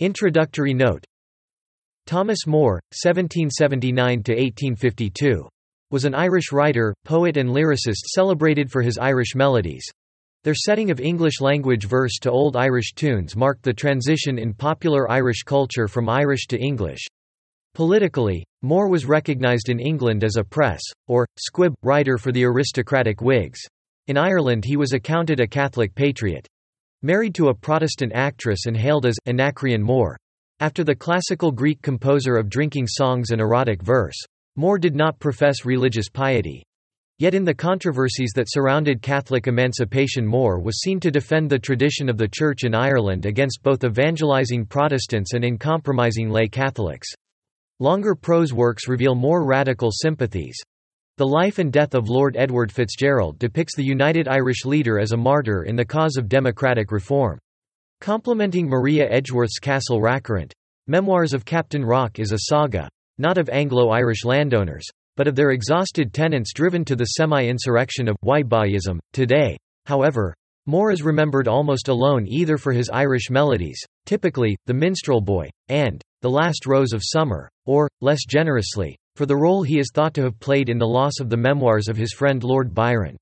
Introductory note Thomas Moore, 1779–1852. Was an Irish writer, poet and lyricist celebrated for his Irish melodies. Their setting of English-language verse to Old Irish tunes marked the transition in popular Irish culture from Irish to English. Politically, Moore was recognised in England as a press, or, squib, writer for the aristocratic Whigs. In Ireland he was accounted a Catholic patriot. Married to a Protestant actress and hailed as Anacreon Moore. After the classical Greek composer of drinking songs and erotic verse, Moore did not profess religious piety. Yet in the controversies that surrounded Catholic emancipation Moore was seen to defend the tradition of the Church in Ireland against both evangelizing Protestants and uncompromising lay Catholics. Longer prose works reveal more radical sympathies. The life and death of Lord Edward Fitzgerald depicts the United Irish leader as a martyr in the cause of democratic reform. Complementing Maria Edgeworth's Castle Rackrent, Memoirs of Captain Rock is a saga, not of Anglo-Irish landowners, but of their exhausted tenants driven to the semi-insurrection of Whiteboyism. Today, however, Moore is remembered almost alone either for his Irish melodies, typically, The Minstrel Boy, and The Last Rose of Summer, or, less generously, for the role he is thought to have played in the loss of the memoirs of his friend Lord Byron.